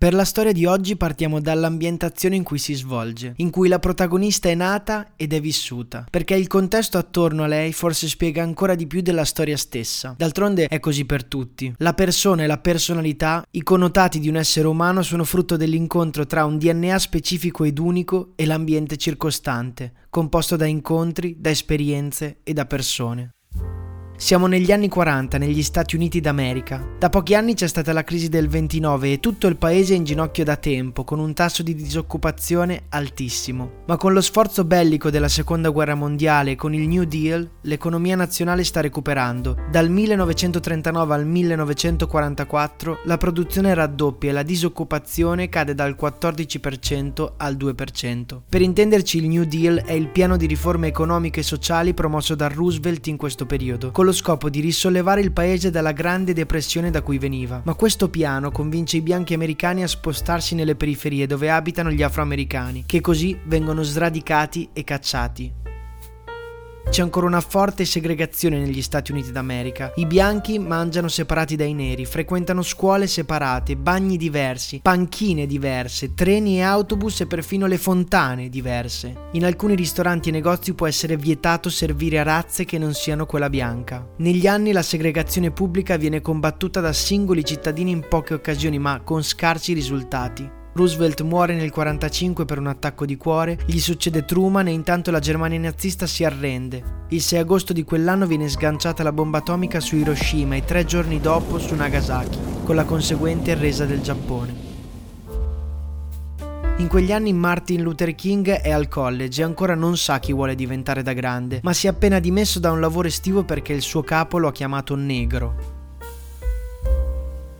Per la storia di oggi partiamo dall'ambientazione in cui si svolge, in cui la protagonista è nata ed è vissuta, perché il contesto attorno a lei forse spiega ancora di più della storia stessa. D'altronde è così per tutti. La persona e la personalità, i connotati di un essere umano sono frutto dell'incontro tra un DNA specifico ed unico e l'ambiente circostante, composto da incontri, da esperienze e da persone. Siamo negli anni 40 negli Stati Uniti d'America. Da pochi anni c'è stata la crisi del 29 e tutto il paese è in ginocchio da tempo, con un tasso di disoccupazione altissimo. Ma con lo sforzo bellico della Seconda Guerra Mondiale e con il New Deal, l'economia nazionale sta recuperando. Dal 1939 al 1944 la produzione raddoppia e la disoccupazione cade dal 14% al 2%. Per intenderci il New Deal è il piano di riforme economiche e sociali promosso da Roosevelt in questo periodo, con lo scopo di risollevare il paese dalla grande depressione da cui veniva. Ma questo piano convince i bianchi americani a spostarsi nelle periferie dove abitano gli afroamericani, che così vengono sradicati e cacciati. C'è ancora una forte segregazione negli Stati Uniti d'America. I bianchi mangiano separati dai neri, frequentano scuole separate, bagni diversi, panchine diverse, treni e autobus e perfino le fontane diverse. In alcuni ristoranti e negozi può essere vietato servire a razze che non siano quella bianca. Negli anni la segregazione pubblica viene combattuta da singoli cittadini in poche occasioni ma con scarsi risultati. Roosevelt muore nel 1945 per un attacco di cuore, gli succede Truman e intanto la Germania nazista si arrende. Il 6 agosto di quell'anno viene sganciata la bomba atomica su Hiroshima e tre giorni dopo su Nagasaki, con la conseguente resa del Giappone. In quegli anni Martin Luther King è al college e ancora non sa chi vuole diventare da grande, ma si è appena dimesso da un lavoro estivo perché il suo capo lo ha chiamato negro.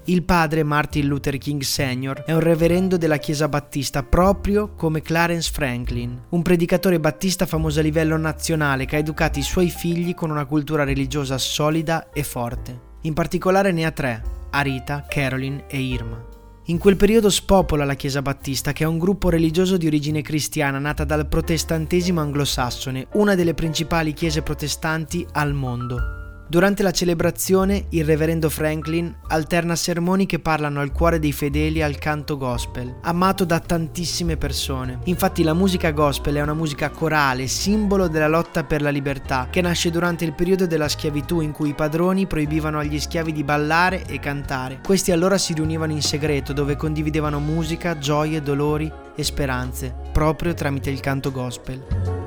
Il padre Martin Luther King Sr. è un reverendo della Chiesa Battista proprio come Clarence Franklin, un predicatore battista famoso a livello nazionale che ha educato i suoi figli con una cultura religiosa solida e forte. In particolare ne ha tre, Arita, Carolyn e Irma. In quel periodo spopola la Chiesa Battista, che è un gruppo religioso di origine cristiana nata dal protestantesimo anglosassone, una delle principali chiese protestanti al mondo. Durante la celebrazione il reverendo Franklin alterna sermoni che parlano al cuore dei fedeli al canto gospel, amato da tantissime persone. Infatti la musica gospel è una musica corale, simbolo della lotta per la libertà, che nasce durante il periodo della schiavitù in cui i padroni proibivano agli schiavi di ballare e cantare. Questi allora si riunivano in segreto dove condividevano musica, gioie, dolori e speranze, proprio tramite il canto gospel.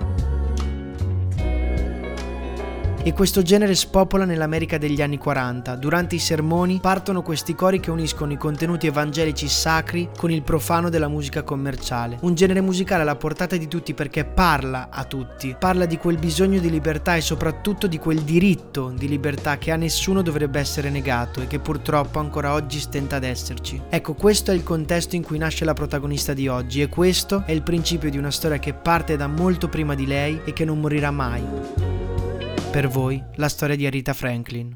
E questo genere spopola nell'America degli anni 40. Durante i sermoni partono questi cori che uniscono i contenuti evangelici sacri con il profano della musica commerciale. Un genere musicale alla portata di tutti perché parla a tutti, parla di quel bisogno di libertà e soprattutto di quel diritto di libertà che a nessuno dovrebbe essere negato e che purtroppo ancora oggi stenta ad esserci. Ecco, questo è il contesto in cui nasce la protagonista di oggi e questo è il principio di una storia che parte da molto prima di lei e che non morirà mai. Per voi la storia di Arita Franklin.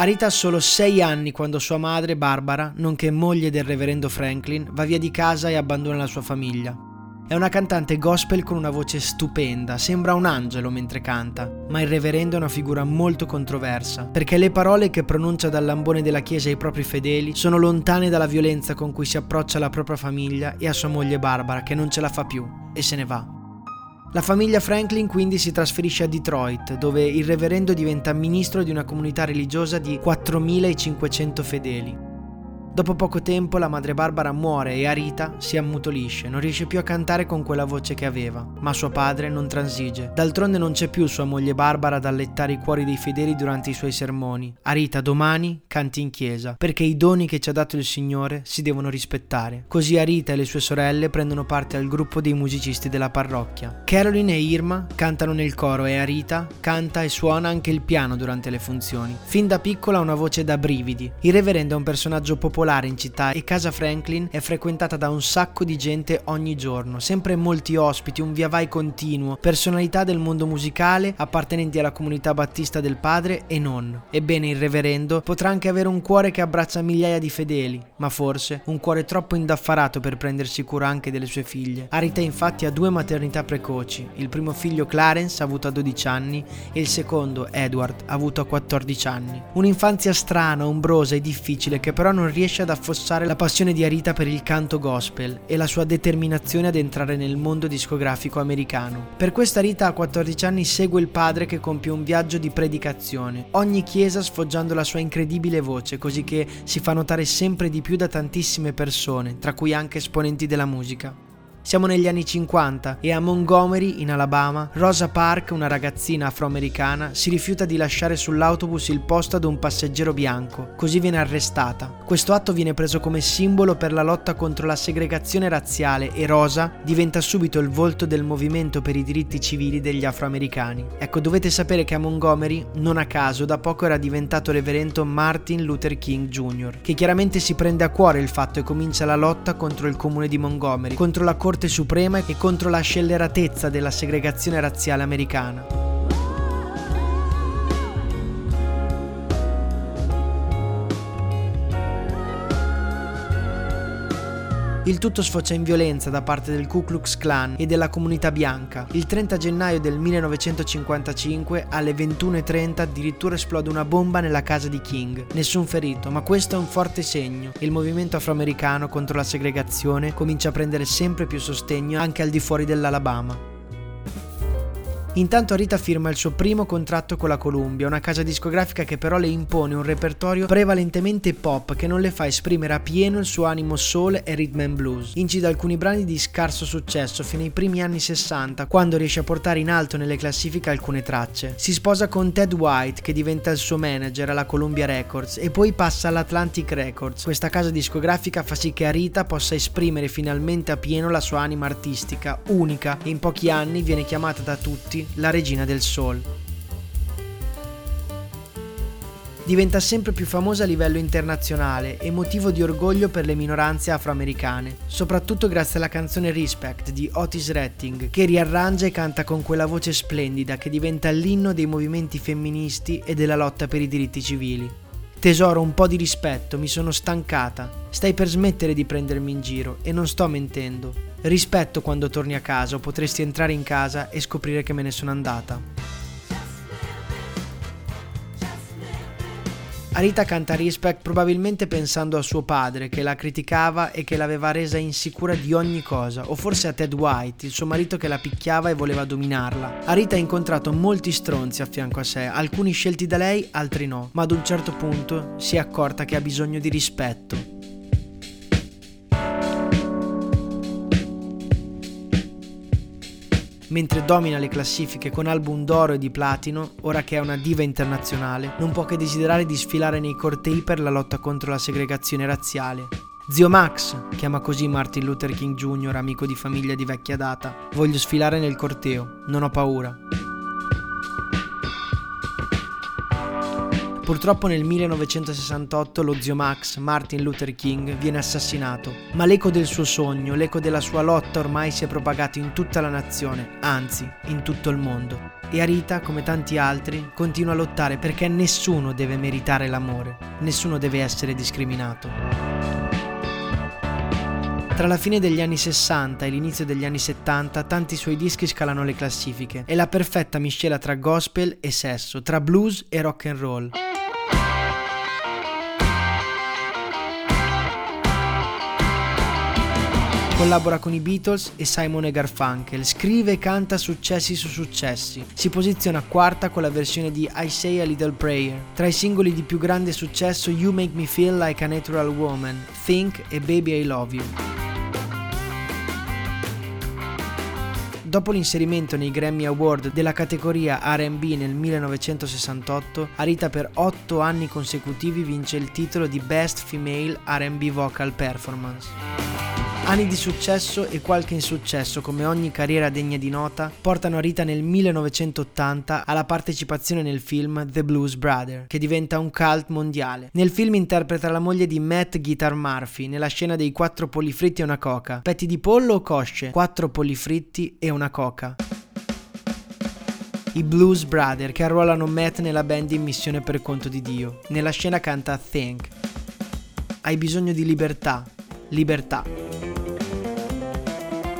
Arita ha solo sei anni quando sua madre, Barbara, nonché moglie del reverendo Franklin, va via di casa e abbandona la sua famiglia. È una cantante gospel con una voce stupenda, sembra un angelo mentre canta, ma il reverendo è una figura molto controversa, perché le parole che pronuncia dal lambone della chiesa ai propri fedeli sono lontane dalla violenza con cui si approccia alla propria famiglia e a sua moglie Barbara, che non ce la fa più e se ne va. La famiglia Franklin quindi si trasferisce a Detroit, dove il reverendo diventa ministro di una comunità religiosa di 4.500 fedeli. Dopo poco tempo la madre Barbara muore e Arita si ammutolisce, non riesce più a cantare con quella voce che aveva, ma suo padre non transige. D'altronde non c'è più sua moglie Barbara ad allettare i cuori dei fedeli durante i suoi sermoni. Arita domani canti in chiesa, perché i doni che ci ha dato il Signore si devono rispettare. Così Arita e le sue sorelle prendono parte al gruppo dei musicisti della parrocchia. Caroline e Irma cantano nel coro e Arita canta e suona anche il piano durante le funzioni. Fin da piccola ha una voce da brividi. Il reverendo è un personaggio popolare popolare in città e Casa Franklin è frequentata da un sacco di gente ogni giorno, sempre molti ospiti, un via vai continuo, personalità del mondo musicale appartenenti alla comunità battista del padre e non. Ebbene, il reverendo potrà anche avere un cuore che abbraccia migliaia di fedeli, ma forse un cuore troppo indaffarato per prendersi cura anche delle sue figlie. Arita infatti ha due maternità precoci, il primo figlio Clarence avuto a 12 anni e il secondo Edward avuto a 14 anni. Un'infanzia strana, ombrosa e difficile che però non riesce riesce ad affossare la passione di Arita per il canto gospel e la sua determinazione ad entrare nel mondo discografico americano. Per questa Rita a 14 anni segue il padre che compie un viaggio di predicazione, ogni chiesa sfoggiando la sua incredibile voce, così che si fa notare sempre di più da tantissime persone, tra cui anche esponenti della musica. Siamo negli anni 50 e a Montgomery, in Alabama, Rosa Park, una ragazzina afroamericana, si rifiuta di lasciare sull'autobus il posto ad un passeggero bianco, così viene arrestata. Questo atto viene preso come simbolo per la lotta contro la segregazione razziale e Rosa diventa subito il volto del movimento per i diritti civili degli afroamericani. Ecco, dovete sapere che a Montgomery, non a caso, da poco era diventato reverendo Martin Luther King Jr., che chiaramente si prende a cuore il fatto e comincia la lotta contro il comune di Montgomery, contro la Corte Suprema e contro la scelleratezza della segregazione razziale americana. Il tutto sfocia in violenza da parte del Ku Klux Klan e della comunità bianca. Il 30 gennaio del 1955 alle 21.30 addirittura esplode una bomba nella casa di King. Nessun ferito, ma questo è un forte segno. Il movimento afroamericano contro la segregazione comincia a prendere sempre più sostegno anche al di fuori dell'Alabama. Intanto Rita firma il suo primo contratto con la Columbia, una casa discografica che però le impone un repertorio prevalentemente pop che non le fa esprimere a pieno il suo animo soul e rhythm and blues. Incide alcuni brani di scarso successo fino ai primi anni 60, quando riesce a portare in alto nelle classifiche alcune tracce. Si sposa con Ted White, che diventa il suo manager alla Columbia Records, e poi passa all'Atlantic Records. Questa casa discografica fa sì che Rita possa esprimere finalmente a pieno la sua anima artistica, unica, e in pochi anni viene chiamata da tutti la regina del soul. Diventa sempre più famosa a livello internazionale e motivo di orgoglio per le minoranze afroamericane, soprattutto grazie alla canzone Respect di Otis Redding, che riarrangia e canta con quella voce splendida che diventa l'inno dei movimenti femministi e della lotta per i diritti civili. Tesoro, un po' di rispetto, mi sono stancata. Stai per smettere di prendermi in giro e non sto mentendo. Rispetto quando torni a casa o potresti entrare in casa e scoprire che me ne sono andata. Arita canta Respect probabilmente pensando a suo padre che la criticava e che l'aveva resa insicura di ogni cosa, o forse a Ted White, il suo marito che la picchiava e voleva dominarla. Arita ha incontrato molti stronzi a fianco a sé, alcuni scelti da lei, altri no, ma ad un certo punto si è accorta che ha bisogno di rispetto mentre domina le classifiche con album d'oro e di platino, ora che è una diva internazionale, non può che desiderare di sfilare nei cortei per la lotta contro la segregazione razziale. Zio Max, chiama così Martin Luther King Jr., amico di famiglia di vecchia data, voglio sfilare nel corteo, non ho paura. Purtroppo nel 1968 lo zio Max, Martin Luther King, viene assassinato, ma l'eco del suo sogno, l'eco della sua lotta ormai si è propagato in tutta la nazione, anzi in tutto il mondo. E Arita, come tanti altri, continua a lottare perché nessuno deve meritare l'amore, nessuno deve essere discriminato. Tra la fine degli anni 60 e l'inizio degli anni 70 tanti suoi dischi scalano le classifiche. È la perfetta miscela tra gospel e sesso, tra blues e rock and roll. Collabora con i Beatles e Simon e Garfunkel, scrive e canta successi su successi. Si posiziona quarta con la versione di I Say a Little Prayer. Tra i singoli di più grande successo You Make Me Feel Like a Natural Woman, Think e Baby I Love You. Dopo l'inserimento nei Grammy Award della categoria RB nel 1968, Arita per otto anni consecutivi vince il titolo di Best Female RB Vocal Performance. Anni di successo e qualche insuccesso, come ogni carriera degna di nota, portano Rita nel 1980 alla partecipazione nel film The Blues Brother, che diventa un cult mondiale. Nel film interpreta la moglie di Matt Guitar Murphy nella scena dei quattro polli fritti e una coca. Petti di pollo o cosce? Quattro polli fritti e una coca i Blues Brother che arruolano Matt nella band in missione per conto di Dio. Nella scena canta Think. Hai bisogno di libertà. Libertà.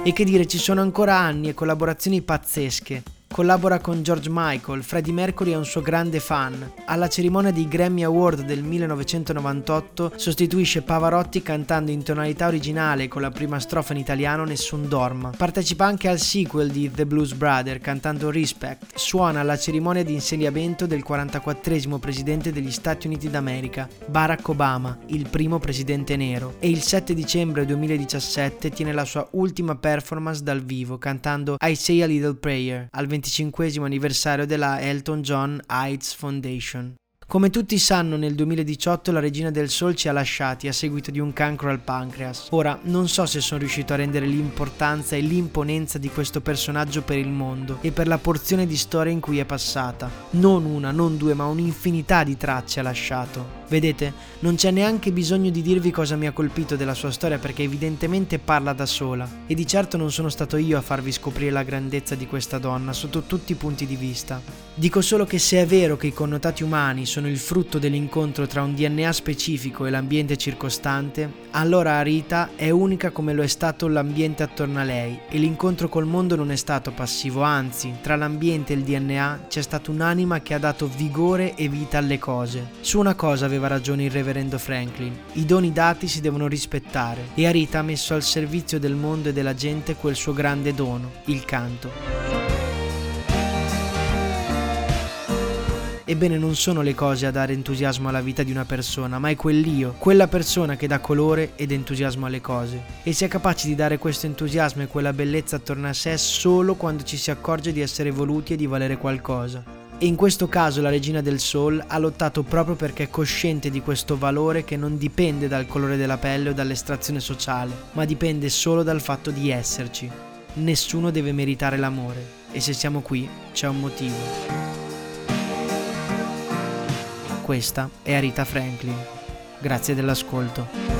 E che dire, ci sono ancora anni e collaborazioni pazzesche. Collabora con George Michael, Freddie Mercury è un suo grande fan. Alla cerimonia dei Grammy Award del 1998 sostituisce Pavarotti cantando in tonalità originale con la prima strofa in italiano Nessun Dorma. Partecipa anche al sequel di The Blues Brother cantando Respect. Suona alla cerimonia di insediamento del 44 presidente degli Stati Uniti d'America, Barack Obama, il primo presidente nero. E il 7 dicembre 2017 tiene la sua ultima performance dal vivo cantando I Say a Little Prayer al 20 25 anniversario della Elton John AIDS Foundation. Come tutti sanno, nel 2018 la regina del Sol ci ha lasciati a seguito di un cancro al pancreas. Ora, non so se sono riuscito a rendere l'importanza e l'imponenza di questo personaggio per il mondo e per la porzione di storia in cui è passata. Non una, non due, ma un'infinità di tracce ha lasciato. Vedete, non c'è neanche bisogno di dirvi cosa mi ha colpito della sua storia perché evidentemente parla da sola. E di certo non sono stato io a farvi scoprire la grandezza di questa donna sotto tutti i punti di vista. Dico solo che se è vero che i connotati umani sono il frutto dell'incontro tra un DNA specifico e l'ambiente circostante, allora Arita è unica come lo è stato l'ambiente attorno a lei e l'incontro col mondo non è stato passivo, anzi, tra l'ambiente e il DNA c'è stata un'anima che ha dato vigore e vita alle cose. Su una cosa aveva ragione il reverendo Franklin, i doni dati si devono rispettare e Arita ha messo al servizio del mondo e della gente quel suo grande dono, il canto. Ebbene non sono le cose a dare entusiasmo alla vita di una persona, ma è quell'io, quella persona che dà colore ed entusiasmo alle cose. E si è capaci di dare questo entusiasmo e quella bellezza attorno a sé solo quando ci si accorge di essere voluti e di valere qualcosa. E in questo caso la regina del Soul ha lottato proprio perché è cosciente di questo valore che non dipende dal colore della pelle o dall'estrazione sociale, ma dipende solo dal fatto di esserci. Nessuno deve meritare l'amore e se siamo qui c'è un motivo. Questa è Arita Franklin. Grazie dell'ascolto.